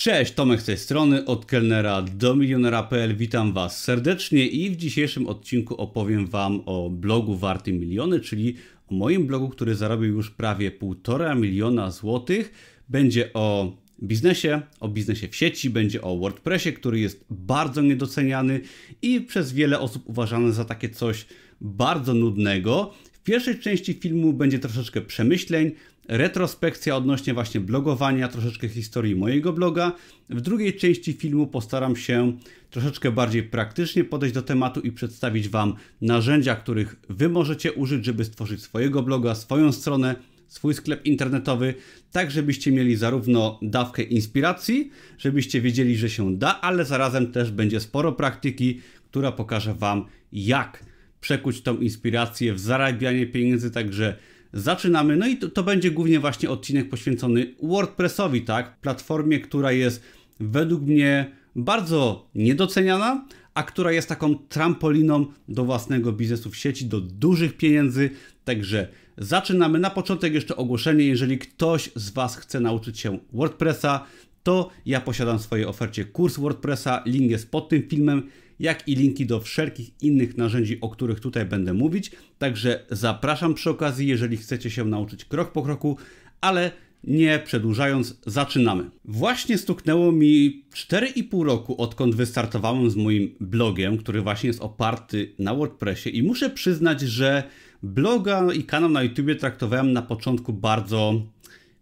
Cześć, Tomek z tej strony, od kelnera do milionera.pl. Witam Was serdecznie i w dzisiejszym odcinku opowiem Wam o blogu Warty Miliony, czyli o moim blogu, który zarobił już prawie 1,5 miliona złotych. Będzie o biznesie, o biznesie w sieci, będzie o WordPressie, który jest bardzo niedoceniany i przez wiele osób uważany za takie coś bardzo nudnego. W pierwszej części filmu będzie troszeczkę przemyśleń, retrospekcja odnośnie właśnie blogowania, troszeczkę historii mojego bloga. W drugiej części filmu postaram się troszeczkę bardziej praktycznie podejść do tematu i przedstawić Wam narzędzia, których Wy możecie użyć, żeby stworzyć swojego bloga, swoją stronę, swój sklep internetowy, tak żebyście mieli zarówno dawkę inspiracji, żebyście wiedzieli, że się da, ale zarazem też będzie sporo praktyki, która pokaże Wam, jak przekuć tą inspirację w zarabianie pieniędzy, także zaczynamy. No i to, to, będzie głównie właśnie odcinek poświęcony WordPressowi, tak? Platformie, która jest według mnie bardzo niedoceniana, a która jest taką trampoliną do własnego biznesu w sieci, do dużych pieniędzy. Także zaczynamy. Na początek jeszcze ogłoszenie, jeżeli ktoś z Was chce nauczyć się WordPressa, to ja posiadam w swojej ofercie kurs WordPressa, link jest pod tym filmem jak i linki do wszelkich innych narzędzi, o których tutaj będę mówić. Także zapraszam przy okazji, jeżeli chcecie się nauczyć krok po kroku, ale nie przedłużając, zaczynamy. Właśnie stuknęło mi 4,5 roku, odkąd wystartowałem z moim blogiem, który właśnie jest oparty na WordPressie i muszę przyznać, że bloga i kanał na YouTube traktowałem na początku bardzo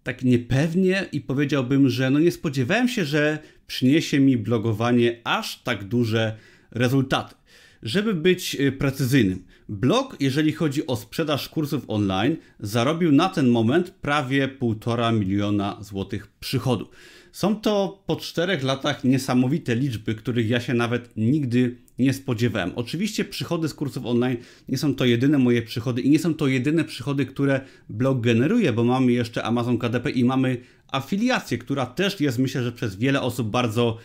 tak niepewnie i powiedziałbym, że no nie spodziewałem się, że przyniesie mi blogowanie aż tak duże rezultaty. Żeby być y, precyzyjnym, blog, jeżeli chodzi o sprzedaż kursów online, zarobił na ten moment prawie 1,5 miliona złotych przychodu. Są to po czterech latach niesamowite liczby, których ja się nawet nigdy nie spodziewałem. Oczywiście przychody z kursów online nie są to jedyne moje przychody i nie są to jedyne przychody, które blog generuje, bo mamy jeszcze Amazon KDP i mamy afiliację, która też jest myślę, że przez wiele osób bardzo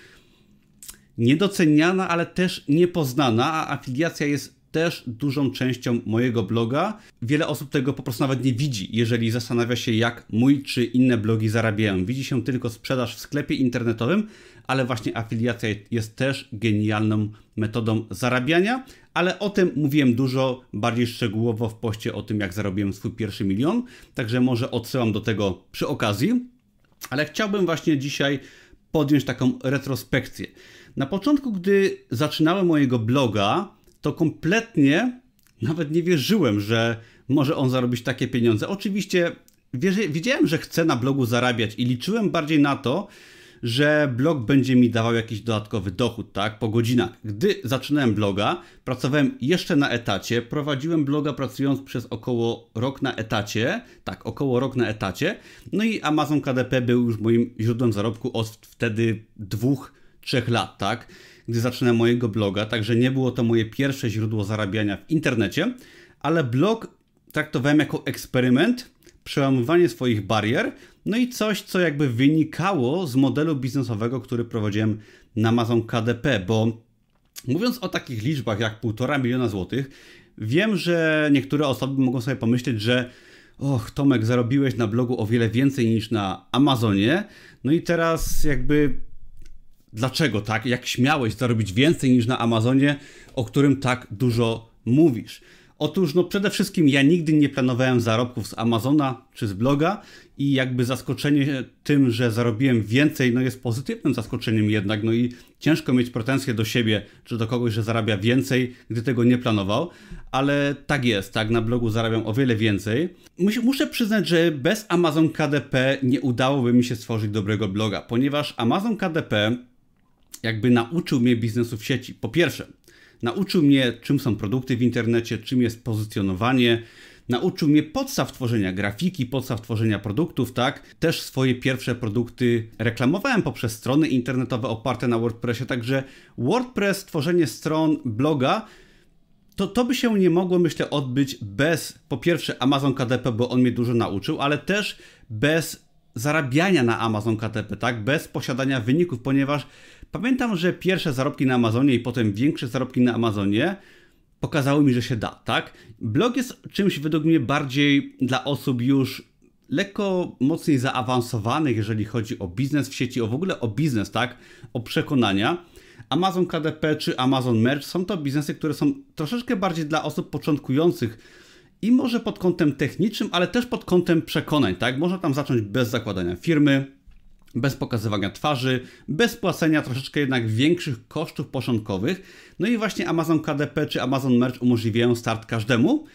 niedoceniana, ale też niepoznana, a afiliacja jest też dużą częścią mojego bloga. Wiele osób tego po prostu nawet nie widzi, jeżeli zastanawia się, jak mój czy inne blogi zarabiają. Widzi się tylko sprzedaż w sklepie internetowym, ale właśnie afiliacja jest też genialną metodą zarabiania. Ale o tym mówiłem dużo bardziej szczegółowo w poście o tym, jak zarobiłem swój pierwszy milion. Także może odsyłam do tego przy okazji. Ale chciałbym właśnie dzisiaj podjąć taką retrospekcję. Na początku, gdy zaczynałem mojego bloga, to kompletnie nawet nie wierzyłem, że może on zarobić takie pieniądze. Oczywiście wiedziałem, że chcę na blogu zarabiać i liczyłem bardziej na to, że blog będzie mi dawał jakiś dodatkowy dochód, tak, po godzinach. Gdy zaczynałem bloga, pracowałem jeszcze na etacie, prowadziłem bloga pracując przez około rok na etacie, tak, około rok na etacie, no i Amazon KDP był już moim źródłem zarobku od wtedy dwóch trzech lat, tak? Gdy zaczynałem mojego bloga, także nie było to moje pierwsze źródło zarabiania w internecie, ale blog traktowałem jako eksperyment, przełamywanie swoich barier, no i coś, co jakby wynikało z modelu biznesowego, który prowadziłem na Amazon KDP, bo mówiąc o takich liczbach jak 1,5 miliona złotych, wiem, że niektóre osoby mogą sobie pomyśleć, że och, Tomek, zarobiłeś na blogu o wiele więcej niż na Amazonie, no i teraz jakby Dlaczego tak? Jak śmiałeś zarobić więcej niż na Amazonie, o którym tak dużo mówisz? Otóż, no przede wszystkim ja nigdy nie planowałem zarobków z Amazona czy z bloga i jakby zaskoczenie tym, że zarobiłem więcej, no jest pozytywnym zaskoczeniem jednak, no i ciężko mieć pretensje do siebie czy do kogoś, że zarabia więcej, gdy tego nie planował, ale tak jest, tak, na blogu zarabiam o wiele więcej. Muszę przyznać, że bez Amazon KDP nie udałoby mi się stworzyć dobrego bloga, ponieważ Amazon KDP jakby nauczył mnie biznesu w sieci. Po pierwsze, nauczył mnie, czym są produkty w internecie, czym jest pozycjonowanie, nauczył mnie podstaw tworzenia grafiki, podstaw tworzenia produktów, tak? Też swoje pierwsze produkty reklamowałem poprzez strony internetowe oparte na WordPressie, także WordPress, tworzenie stron, bloga, to, to by się nie mogło, myślę, odbyć bez, po pierwsze, Amazon KDP, bo on mnie dużo nauczył, ale też bez zarabiania na Amazon KDP, tak? Bez posiadania wyników, ponieważ Pamiętam, że pierwsze zarobki na Amazonie i potem większe zarobki na Amazonie pokazały mi, że się da, tak? Blog jest czymś według mnie bardziej dla osób już lekko mocniej zaawansowanych, jeżeli chodzi o biznes w sieci, o w ogóle o biznes, tak? O przekonania. Amazon KDP czy Amazon Merch są to biznesy, które są troszeczkę bardziej dla osób początkujących i może pod kątem technicznym, ale też pod kątem przekonań, tak? Można tam zacząć bez zakładania firmy, bez pokazywania twarzy, bez płacenia troszeczkę jednak większych kosztów początkowych. No i właśnie Amazon KDP czy Amazon Merch umożliwiają start każdemu,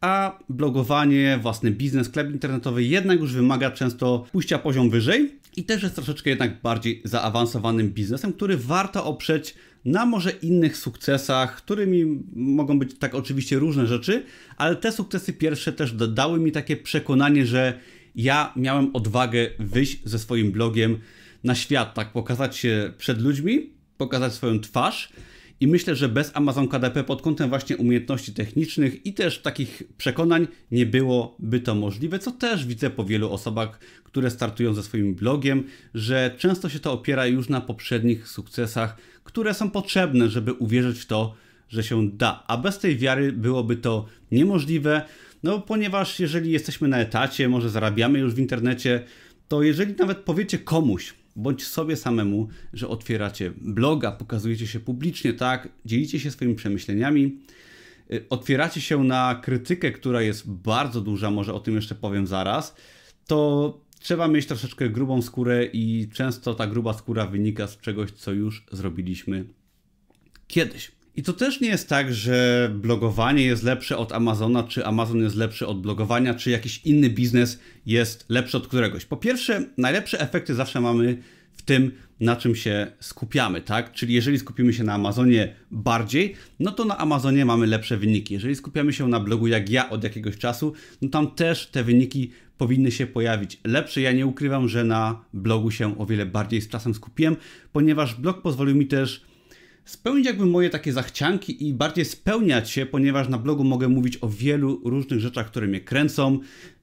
a blogowanie, własny biznes, sklep internetowy jednak już wymaga często pójścia poziom wyżej i też jest troszeczkę jednak bardziej zaawansowanym biznesem, który warto oprzeć na może innych sukcesach, którymi mogą być tak oczywiście różne rzeczy, ale te sukcesy pierwsze też dały mi takie przekonanie, że ja miałem odwagę wyjść ze swoim blogiem na świat, tak pokazać się przed ludźmi, pokazać swoją twarz. I myślę, że bez Amazon KDP pod kątem właśnie umiejętności technicznych i też takich przekonań nie byłoby to możliwe, co też widzę po wielu osobach, które startują ze swoim blogiem, że często się to opiera już na poprzednich sukcesach, które są potrzebne, żeby uwierzyć w to, że się da. A bez tej wiary byłoby to niemożliwe. No, ponieważ jeżeli jesteśmy na etacie, może zarabiamy już w internecie, to jeżeli nawet powiecie komuś, bądź sobie samemu, że otwieracie bloga, pokazujecie się publicznie, tak, dzielicie się swoimi przemyśleniami, y, otwieracie się na krytykę, która jest bardzo duża, może o tym jeszcze powiem zaraz, to trzeba mieć troszeczkę grubą skórę i często ta gruba skóra wynika z czegoś, co już zrobiliśmy kiedyś. I to też nie jest tak, że blogowanie jest lepsze od Amazona, czy Amazon jest lepszy od blogowania, czy jakiś inny biznes jest lepszy od któregoś. Po pierwsze, najlepsze efekty zawsze mamy w tym, na czym się skupiamy, tak? Czyli jeżeli skupimy się na Amazonie bardziej, no to na Amazonie mamy lepsze wyniki. Jeżeli skupiamy się na blogu jak ja od jakiegoś czasu, no tam też te wyniki powinny się pojawić lepsze. Ja nie ukrywam, że na blogu się o wiele bardziej z czasem skupiłem, ponieważ blog pozwolił mi też spełnić jakby moje takie zachcianki i bardziej spełniać się, ponieważ na blogu mogę mówić o wielu różnych rzeczach, które mnie kręcą.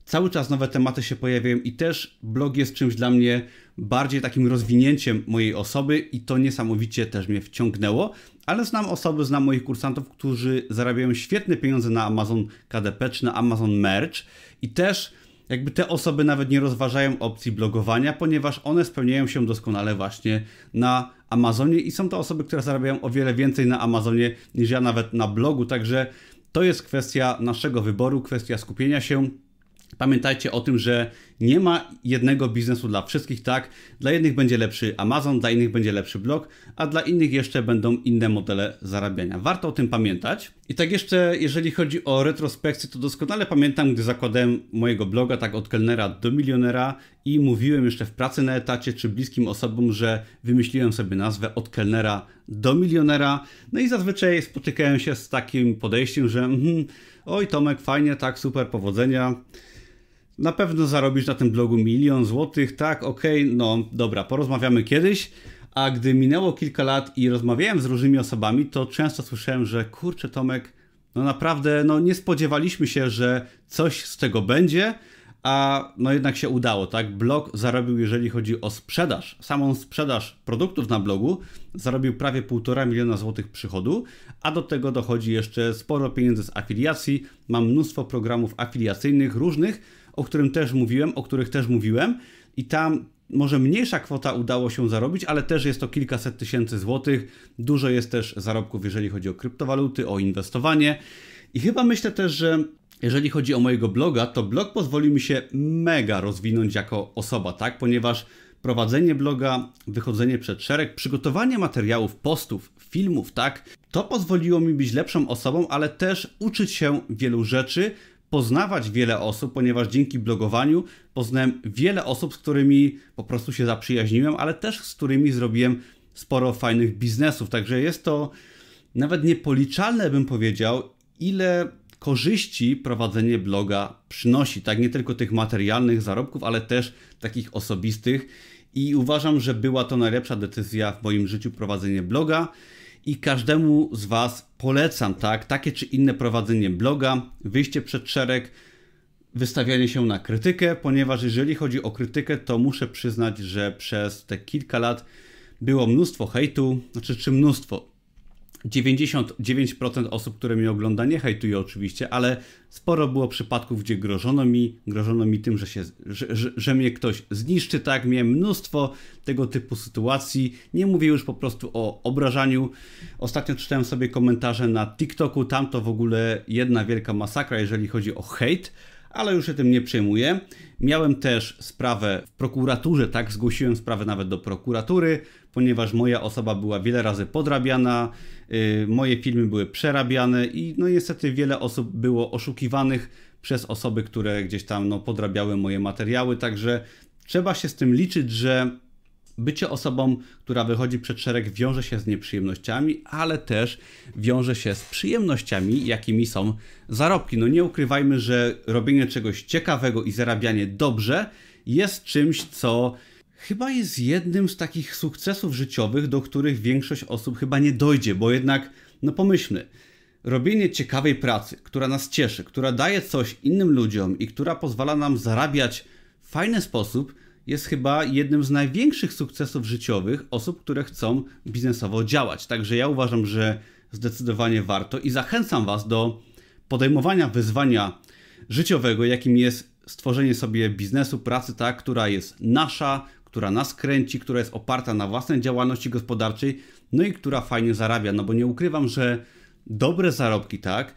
Cały czas nowe tematy się pojawiają i też blog jest czymś dla mnie bardziej takim rozwinięciem mojej osoby i to niesamowicie też mnie wciągnęło. Ale znam osoby, znam moich kursantów, którzy zarabiają świetne pieniądze na Amazon KDP czy na Amazon Merch i też jakby te osoby nawet nie rozważają opcji blogowania, ponieważ one spełniają się doskonale właśnie na Amazonie i są to osoby, które zarabiają o wiele więcej na Amazonie niż ja nawet na blogu, także to jest kwestia naszego wyboru, kwestia skupienia się Pamiętajcie o tym, że nie ma jednego biznesu dla wszystkich, tak? Dla jednych będzie lepszy Amazon, dla innych będzie lepszy blog, a dla innych jeszcze będą inne modele zarabiania. Warto o tym pamiętać. I tak jeszcze, jeżeli chodzi o retrospekcję, to doskonale pamiętam, gdy zakładałem mojego bloga, tak od kelnera do milionera i mówiłem jeszcze w pracy na etacie czy bliskim osobom, że wymyśliłem sobie nazwę od kelnera do milionera. No i zazwyczaj spotykałem się z takim podejściem, że mm, oj Tomek, fajnie, tak, super, powodzenia na pewno zarobisz na tym blogu milion złotych, tak, okej, okay, no dobra, porozmawiamy kiedyś. A gdy minęło kilka lat i rozmawiałem z różnymi osobami, to często słyszałem, że kurczę Tomek, no naprawdę, no nie spodziewaliśmy się, że coś z tego będzie, a no jednak się udało, tak? Blog zarobił, jeżeli chodzi o sprzedaż, samą sprzedaż produktów na blogu, zarobił prawie 1,5 miliona złotych przychodu, a do tego dochodzi jeszcze sporo pieniędzy z afiliacji. Mam mnóstwo programów afiliacyjnych różnych, o którym też mówiłem, o których też mówiłem i tam może mniejsza kwota udało się zarobić, ale też jest to kilkaset tysięcy złotych. Dużo jest też zarobków, jeżeli chodzi o kryptowaluty, o inwestowanie. I chyba myślę też, że jeżeli chodzi o mojego bloga, to blog pozwoli mi się mega rozwinąć jako osoba, tak? Ponieważ prowadzenie bloga, wychodzenie przed szereg, przygotowanie materiałów, postów, filmów, tak? To pozwoliło mi być lepszą osobą, ale też uczyć się wielu rzeczy, poznawać wiele osób, ponieważ dzięki blogowaniu poznałem wiele osób, z którymi po prostu się zaprzyjaźniłem, ale też z którymi zrobiłem sporo fajnych biznesów. Także jest to nawet niepoliczalne, bym powiedział, ile korzyści prowadzenie bloga przynosi. Tak, nie tylko tych materialnych zarobków, ale też takich osobistych. I uważam, że była to najlepsza decyzja w moim życiu prowadzenie bloga i każdemu z Was polecam, tak, takie czy inne prowadzenie bloga, wyjście przed szereg, wystawianie się na krytykę, ponieważ jeżeli chodzi o krytykę, to muszę przyznać, że przez te kilka lat było mnóstwo hejtu, znaczy czy mnóstwo. 99% osób, które mnie ogląda, nie hejtuje oczywiście, ale sporo było przypadków, gdzie grożono mi, grożono mi tym, że, się, że, że, że mnie ktoś zniszczy, tak? Miałem mnóstwo tego typu sytuacji. Nie mówię już po prostu o obrażaniu. Ostatnio czytałem sobie komentarze na TikToku, tam to w ogóle jedna wielka masakra, jeżeli chodzi o hejt ale już się tym nie przejmuję. Miałem też sprawę w prokuraturze, tak, zgłosiłem sprawę nawet do prokuratury, ponieważ moja osoba była wiele razy podrabiana, moje filmy były przerabiane i no niestety wiele osób było oszukiwanych przez osoby, które gdzieś tam no, podrabiały moje materiały, także trzeba się z tym liczyć, że Bycie osobą, która wychodzi przed szereg, wiąże się z nieprzyjemnościami, ale też wiąże się z przyjemnościami, jakimi są zarobki. No nie ukrywajmy, że robienie czegoś ciekawego i zarabianie dobrze jest czymś, co chyba jest jednym z takich sukcesów życiowych, do których większość osób chyba nie dojdzie, bo jednak, no pomyślmy, robienie ciekawej pracy, która nas cieszy, która daje coś innym ludziom i która pozwala nam zarabiać w fajny sposób, jest chyba jednym z największych sukcesów życiowych osób, które chcą biznesowo działać. Także ja uważam, że zdecydowanie warto i zachęcam Was do podejmowania wyzwania życiowego, jakim jest stworzenie sobie biznesu, pracy, tak, która jest nasza, która nas kręci, która jest oparta na własnej działalności gospodarczej, no i która fajnie zarabia. No bo nie ukrywam, że dobre zarobki, tak,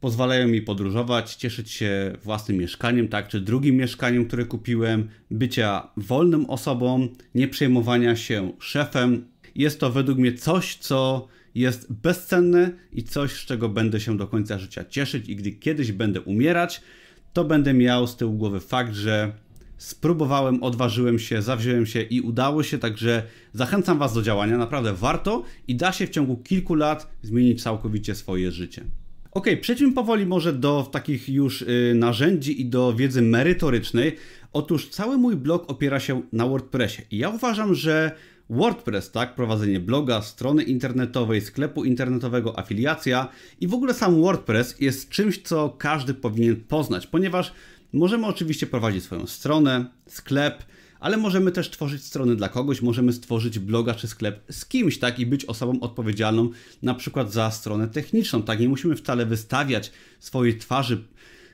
pozwalają mi podróżować, cieszyć się własnym mieszkaniem, tak, czy drugim mieszkaniem, które kupiłem, bycia wolnym osobą, nie przejmowania się szefem. Jest to według mnie coś, co jest bezcenne i coś, z czego będę się do końca życia cieszyć i gdy kiedyś będę umierać, to będę miał z tyłu głowy fakt, że spróbowałem, odważyłem się, zawziąłem się i udało się, także zachęcam Was do działania, naprawdę warto i da się w ciągu kilku lat zmienić całkowicie swoje życie. Ok, przejdźmy powoli może do takich już y, narzędzi i do wiedzy merytorycznej. Otóż cały mój blog opiera się na WordPressie i ja uważam, że WordPress, tak, prowadzenie bloga, strony internetowej, sklepu internetowego, afiliacja i w ogóle sam WordPress jest czymś, co każdy powinien poznać, ponieważ możemy oczywiście prowadzić swoją stronę, sklep, ale możemy też tworzyć strony dla kogoś, możemy stworzyć bloga czy sklep z kimś, tak, i być osobą odpowiedzialną na przykład za stronę techniczną, tak, nie musimy wcale wystawiać swojej twarzy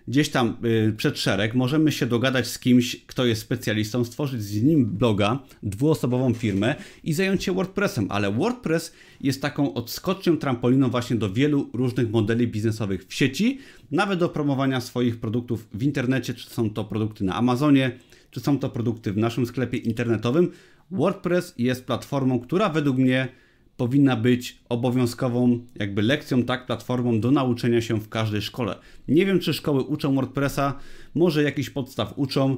gdzieś tam y, przed szereg, możemy się dogadać z kimś, kto jest specjalistą, stworzyć z nim bloga, dwuosobową firmę i zająć się WordPressem, ale WordPress jest taką odskocznią, trampoliną właśnie do wielu różnych modeli biznesowych w sieci, nawet do promowania swoich produktów w internecie, czy są to produkty na Amazonie, czy są to produkty w naszym sklepie internetowym. WordPress jest platformą, która według mnie powinna być obowiązkową jakby lekcją, tak, platformą do nauczenia się w każdej szkole. Nie wiem, czy szkoły uczą WordPressa, może jakiś podstaw uczą.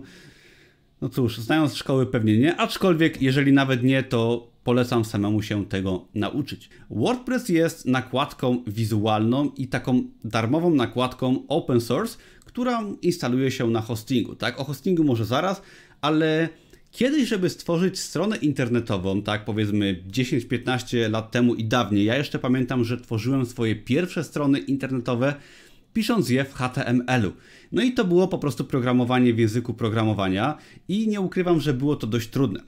No cóż, znając szkoły pewnie nie, aczkolwiek jeżeli nawet nie, to polecam samemu się tego nauczyć. WordPress jest nakładką wizualną i taką darmową nakładką open source, która instaluje się na hostingu. Tak, o hostingu może zaraz, ale Kiedyś, żeby stworzyć stronę internetową, tak powiedzmy 10-15 lat temu i dawniej, ja jeszcze pamiętam, że tworzyłem swoje pierwsze strony internetowe pisząc je w HTML-u. No i to było po prostu programowanie w języku programowania i nie ukrywam, że było to dość trudne.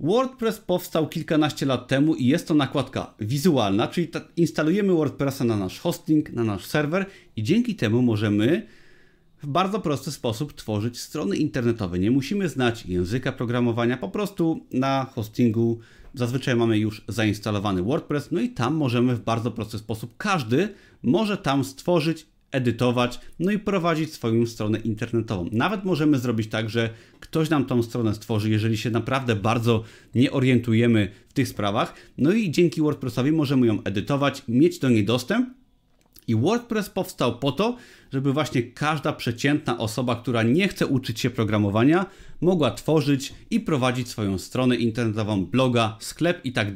WordPress powstał kilkanaście lat temu i jest to nakładka wizualna, czyli instalujemy WordPressa na nasz hosting, na nasz serwer i dzięki temu możemy w bardzo prosty sposób tworzyć strony internetowe. Nie musimy znać języka programowania, po prostu na hostingu zazwyczaj mamy już zainstalowany WordPress, no i tam możemy w bardzo prosty sposób, każdy może tam stworzyć, edytować, no i prowadzić swoją stronę internetową. Nawet możemy zrobić tak, że ktoś nam tą stronę stworzy, jeżeli się naprawdę bardzo nie orientujemy w tych sprawach, no i dzięki WordPressowi możemy ją edytować, mieć do niej dostęp, i WordPress powstał po to, żeby właśnie każda przeciętna osoba, która nie chce uczyć się programowania, mogła tworzyć i prowadzić swoją stronę internetową, bloga, sklep i tak.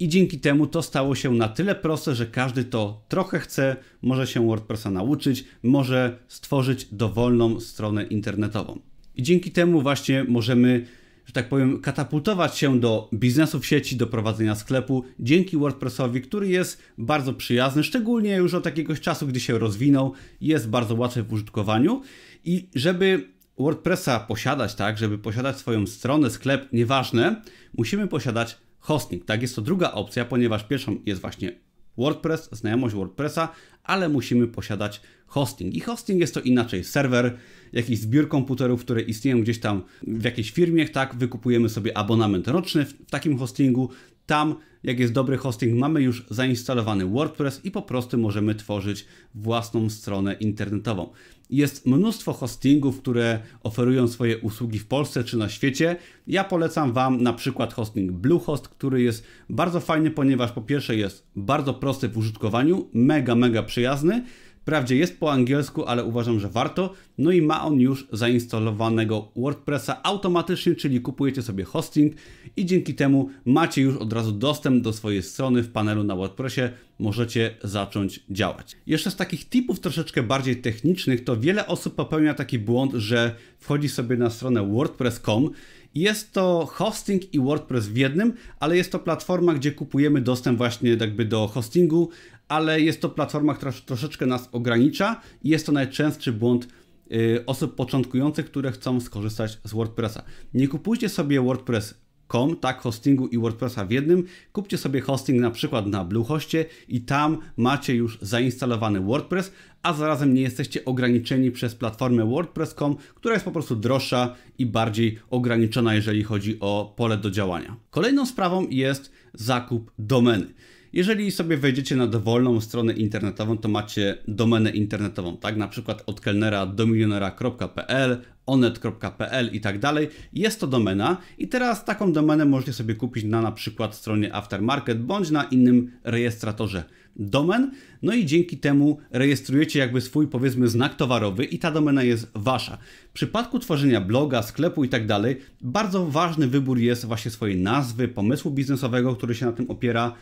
I dzięki temu to stało się na tyle proste, że każdy to trochę chce, może się WordPressa nauczyć, może stworzyć dowolną stronę internetową. I dzięki temu właśnie możemy że tak powiem, katapultować się do biznesu w sieci, do prowadzenia sklepu dzięki WordPressowi, który jest bardzo przyjazny, szczególnie już od jakiegoś czasu, gdy się rozwinął, jest bardzo łatwy w użytkowaniu i żeby WordPressa posiadać, tak, żeby posiadać swoją stronę, sklep, nieważne, musimy posiadać hosting. Tak, jest to druga opcja, ponieważ pierwszą jest właśnie WordPress, znajomość WordPressa, ale musimy posiadać hosting. I hosting jest to inaczej serwer, jakiś zbiór komputerów, które istnieją gdzieś tam w jakiejś firmie, tak, wykupujemy sobie abonament roczny w takim hostingu. Tam, jak jest dobry hosting, mamy już zainstalowany WordPress i po prostu możemy tworzyć własną stronę internetową. Jest mnóstwo hostingów, które oferują swoje usługi w Polsce czy na świecie. Ja polecam Wam na przykład hosting Bluehost, który jest bardzo fajny, ponieważ po pierwsze jest bardzo prosty w użytkowaniu, mega, mega przyjazny. Wprawdzie jest po angielsku, ale uważam, że warto. No i ma on już zainstalowanego WordPressa automatycznie, czyli kupujecie sobie hosting i dzięki temu macie już od razu dostęp do swojej strony w panelu na WordPressie. Możecie zacząć działać. Jeszcze z takich tipów troszeczkę bardziej technicznych, to wiele osób popełnia taki błąd, że wchodzi sobie na stronę wordpress.com jest to hosting i WordPress w jednym, ale jest to platforma, gdzie kupujemy dostęp właśnie jakby do hostingu, ale jest to platforma, która troszeczkę nas ogranicza i jest to najczęstszy błąd y, osób początkujących, które chcą skorzystać z WordPressa. Nie kupujcie sobie WordPress.com, tak, hostingu i WordPressa w jednym. Kupcie sobie hosting na przykład na Bluehostie i tam macie już zainstalowany WordPress, a zarazem nie jesteście ograniczeni przez platformę WordPress.com, która jest po prostu droższa i bardziej ograniczona, jeżeli chodzi o pole do działania. Kolejną sprawą jest zakup domeny. Jeżeli sobie wejdziecie na dowolną stronę internetową, to macie domenę internetową, tak? Na przykład od kelnera do milionera.pl, onet.pl i tak dalej. Jest to domena i teraz taką domenę możecie sobie kupić na na przykład stronie Aftermarket bądź na innym rejestratorze domen. No i dzięki temu rejestrujecie jakby swój powiedzmy znak towarowy i ta domena jest wasza. W przypadku tworzenia bloga, sklepu i tak dalej, bardzo ważny wybór jest właśnie swojej nazwy, pomysłu biznesowego, który się na tym opiera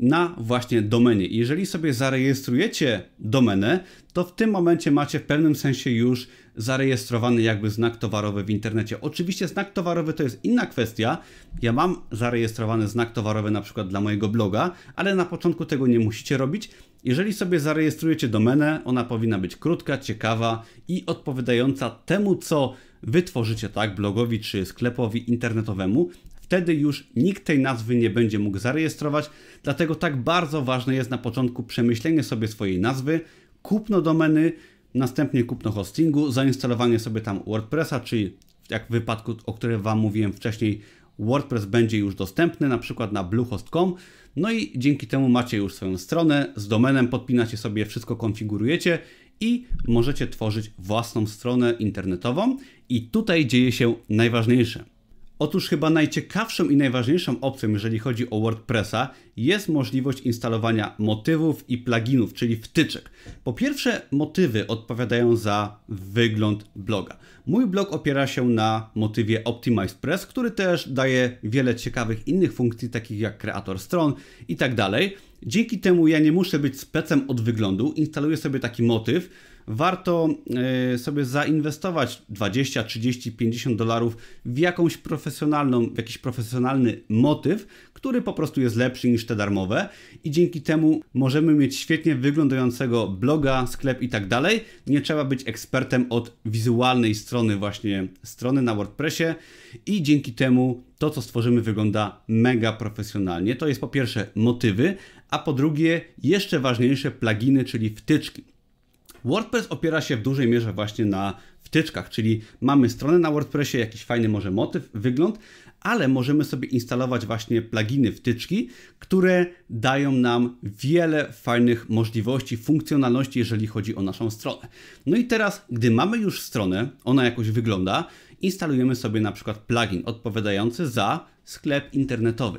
na właśnie domenie. Jeżeli sobie zarejestrujecie domenę, to w tym momencie macie w pewnym sensie już zarejestrowany jakby znak towarowy w internecie. Oczywiście znak towarowy to jest inna kwestia. Ja mam zarejestrowany znak towarowy na przykład dla mojego bloga, ale na początku tego nie musicie robić. Jeżeli sobie zarejestrujecie domenę, ona powinna być krótka, ciekawa i odpowiadająca temu, co wytworzycie, tak, blogowi czy sklepowi internetowemu. Wtedy już nikt tej nazwy nie będzie mógł zarejestrować, dlatego tak bardzo ważne jest na początku przemyślenie sobie swojej nazwy, kupno domeny, następnie kupno hostingu, zainstalowanie sobie tam WordPressa, czyli jak w wypadku, o którym Wam mówiłem wcześniej, WordPress będzie już dostępny na przykład na bluehost.com. No i dzięki temu macie już swoją stronę z domenem, podpinacie sobie, wszystko konfigurujecie i możecie tworzyć własną stronę internetową. I tutaj dzieje się najważniejsze. Otóż chyba najciekawszą i najważniejszą opcją, jeżeli chodzi o WordPressa, jest możliwość instalowania motywów i pluginów, czyli wtyczek. Po pierwsze, motywy odpowiadają za wygląd bloga. Mój blog opiera się na motywie OptimizePress, który też daje wiele ciekawych innych funkcji, takich jak kreator stron i tak dalej. Dzięki temu ja nie muszę być specem od wyglądu, instaluję sobie taki motyw, warto e, sobie zainwestować 20, 30, 50 dolarów w jakąś profesjonalną, w jakiś profesjonalny motyw, który po prostu jest lepszy niż te darmowe i dzięki temu możemy mieć świetnie wyglądającego bloga, sklep i tak dalej. Nie trzeba być ekspertem od wizualnej strony właśnie strony na WordPressie i dzięki temu to, co stworzymy, wygląda mega profesjonalnie. To jest po pierwsze motywy, a po drugie jeszcze ważniejsze pluginy, czyli wtyczki. WordPress opiera się w dużej mierze właśnie na wtyczkach, czyli mamy stronę na WordPressie, jakiś fajny może motyw, wygląd, ale możemy sobie instalować właśnie pluginy, wtyczki, które dają nam wiele fajnych możliwości, funkcjonalności, jeżeli chodzi o naszą stronę. No i teraz, gdy mamy już stronę, ona jakoś wygląda, instalujemy sobie na przykład plugin odpowiadający za sklep internetowy.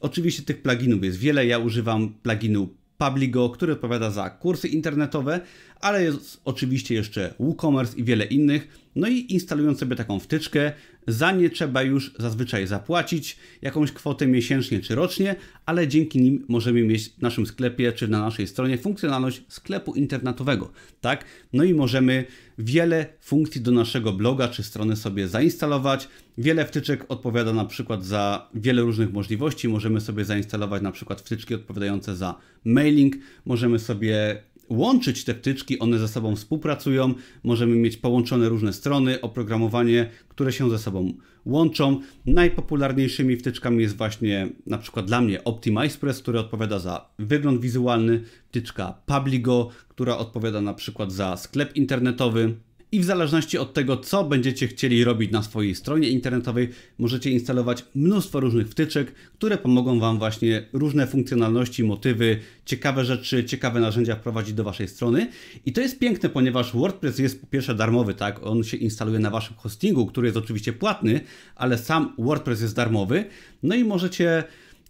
Oczywiście tych pluginów jest wiele, ja używam pluginu Publigo, który odpowiada za kursy internetowe, ale jest oczywiście jeszcze WooCommerce i wiele innych. No i instalując sobie taką wtyczkę, za nie trzeba już zazwyczaj zapłacić jakąś kwotę miesięcznie czy rocznie, ale dzięki nim możemy mieć w naszym sklepie czy na naszej stronie funkcjonalność sklepu internetowego, tak? No i możemy wiele funkcji do naszego bloga czy strony sobie zainstalować. Wiele wtyczek odpowiada na przykład za wiele różnych możliwości. Możemy sobie zainstalować na przykład wtyczki odpowiadające za mailing, możemy sobie łączyć te wtyczki, one ze sobą współpracują, możemy mieć połączone różne strony, oprogramowanie, które się ze sobą łączą. Najpopularniejszymi wtyczkami jest właśnie na przykład dla mnie OptimizePress, który odpowiada za wygląd wizualny, wtyczka Publigo, która odpowiada na przykład za sklep internetowy, i w zależności od tego, co będziecie chcieli robić na swojej stronie internetowej, możecie instalować mnóstwo różnych wtyczek, które pomogą Wam właśnie różne funkcjonalności, motywy, ciekawe rzeczy, ciekawe narzędzia wprowadzić do Waszej strony. I to jest piękne, ponieważ WordPress jest po pierwsze darmowy, tak? On się instaluje na Waszym hostingu, który jest oczywiście płatny, ale sam WordPress jest darmowy. No i możecie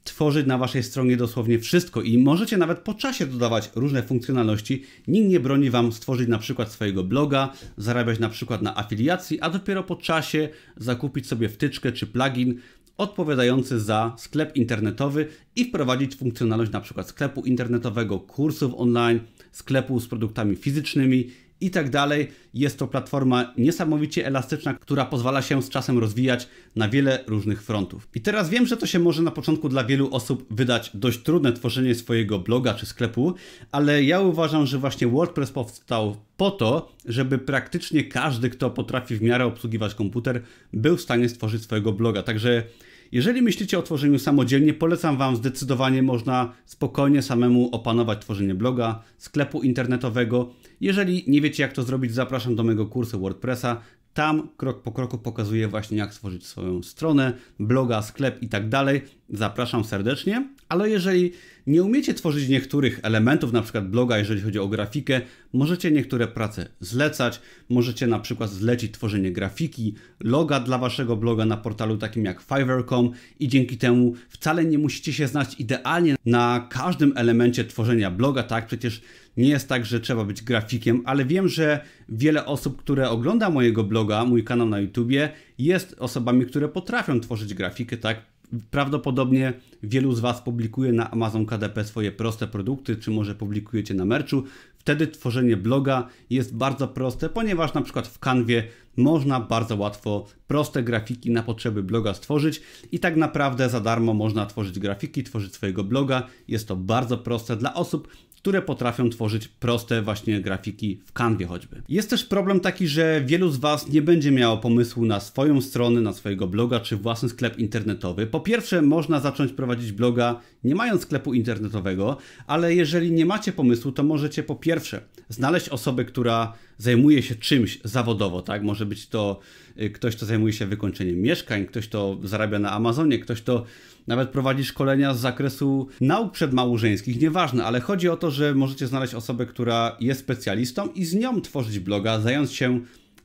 tworzyć na waszej stronie dosłownie wszystko i możecie nawet po czasie dodawać różne funkcjonalności. Nikt nie broni wam stworzyć na przykład swojego bloga, zarabiać na przykład na afiliacji, a dopiero po czasie zakupić sobie wtyczkę czy plugin odpowiadający za sklep internetowy i wprowadzić funkcjonalność na przykład sklepu internetowego, kursów online, sklepu z produktami fizycznymi i tak dalej. Jest to platforma niesamowicie elastyczna, która pozwala się z czasem rozwijać na wiele różnych frontów. I teraz wiem, że to się może na początku dla wielu osób wydać dość trudne tworzenie swojego bloga czy sklepu, ale ja uważam, że właśnie WordPress powstał po to, żeby praktycznie każdy, kto potrafi w miarę obsługiwać komputer, był w stanie stworzyć swojego bloga. Także jeżeli myślicie o tworzeniu samodzielnie, polecam Wam zdecydowanie, można spokojnie samemu opanować tworzenie bloga, sklepu internetowego. Jeżeli nie wiecie jak to zrobić, zapraszam do mojego kursu WordPressa. Tam krok po kroku pokazuję właśnie jak stworzyć swoją stronę, bloga, sklep i tak dalej. Zapraszam serdecznie. Ale jeżeli nie umiecie tworzyć niektórych elementów, na przykład bloga, jeżeli chodzi o grafikę, możecie niektóre prace zlecać. Możecie na przykład zlecić tworzenie grafiki, loga dla waszego bloga na portalu takim jak Fiverr.com i dzięki temu wcale nie musicie się znać idealnie na każdym elemencie tworzenia bloga, tak? Przecież nie jest tak, że trzeba być grafikiem, ale wiem, że wiele osób, które ogląda mojego bloga, mój kanał na YouTubie, jest osobami, które potrafią tworzyć grafikę, tak? Prawdopodobnie wielu z Was publikuje na Amazon KDP swoje proste produkty, czy może publikujecie na merchu. Wtedy tworzenie bloga jest bardzo proste, ponieważ na przykład w Canwie można bardzo łatwo proste grafiki na potrzeby bloga stworzyć i tak naprawdę za darmo można tworzyć grafiki, tworzyć swojego bloga. Jest to bardzo proste dla osób, które potrafią tworzyć proste właśnie grafiki w kanwie choćby. Jest też problem taki, że wielu z Was nie będzie miało pomysłu na swoją stronę, na swojego bloga czy własny sklep internetowy. Po pierwsze, można zacząć prowadzić bloga nie mając sklepu internetowego, ale jeżeli nie macie pomysłu, to możecie po pierwsze znaleźć osobę, która zajmuje się czymś zawodowo, tak? Może być to y, ktoś, kto zajmuje się wykończeniem mieszkań, ktoś, kto zarabia na Amazonie, ktoś, kto nawet prowadzi szkolenia z zakresu nauk przedmałżeńskich, nieważne, ale chodzi o to, że możecie znaleźć osobę, która jest specjalistą i z nią tworzyć bloga, zająć się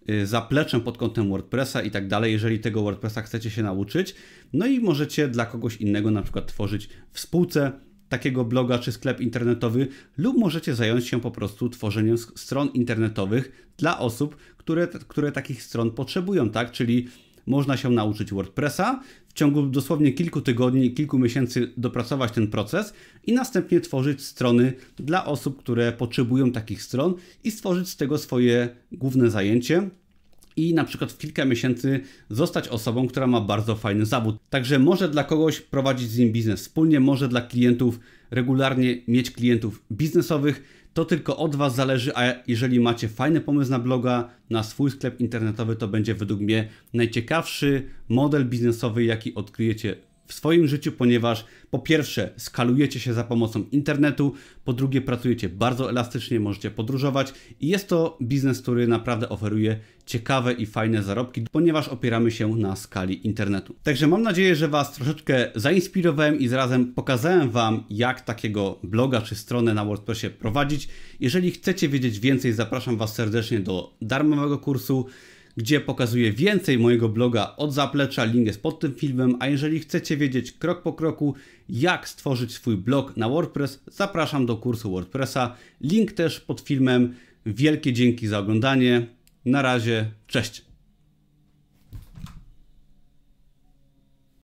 y, zapleczem pod kątem WordPressa i tak dalej, jeżeli tego WordPressa chcecie się nauczyć. No i możecie dla kogoś innego na przykład tworzyć w spółce takiego bloga czy sklep internetowy, lub możecie zająć się po prostu tworzeniem stron internetowych dla osób, które, które takich stron potrzebują, tak? Czyli można się nauczyć WordPressa, w ciągu dosłownie kilku tygodni, kilku miesięcy dopracować ten proces i następnie tworzyć strony dla osób, które potrzebują takich stron i stworzyć z tego swoje główne zajęcie i na przykład w kilka miesięcy zostać osobą, która ma bardzo fajny zawód. Także może dla kogoś prowadzić z nim biznes wspólnie, może dla klientów regularnie mieć klientów biznesowych. To tylko od Was zależy, a jeżeli macie fajny pomysł na bloga, na swój sklep internetowy, to będzie według mnie najciekawszy model biznesowy, jaki odkryjecie w swoim życiu, ponieważ po pierwsze skalujecie się za pomocą internetu, po drugie pracujecie bardzo elastycznie, możecie podróżować i jest to biznes, który naprawdę oferuje ciekawe i fajne zarobki, ponieważ opieramy się na skali internetu. Także mam nadzieję, że Was troszeczkę zainspirowałem i zarazem pokazałem Wam, jak takiego bloga czy stronę na WordPressie prowadzić. Jeżeli chcecie wiedzieć więcej, zapraszam Was serdecznie do darmowego kursu gdzie pokazuję więcej mojego bloga od zaplecza, link jest pod tym filmem, a jeżeli chcecie wiedzieć krok po kroku, jak stworzyć swój blog na WordPress, zapraszam do kursu WordPressa, link też pod filmem. Wielkie dzięki za oglądanie, na razie, cześć!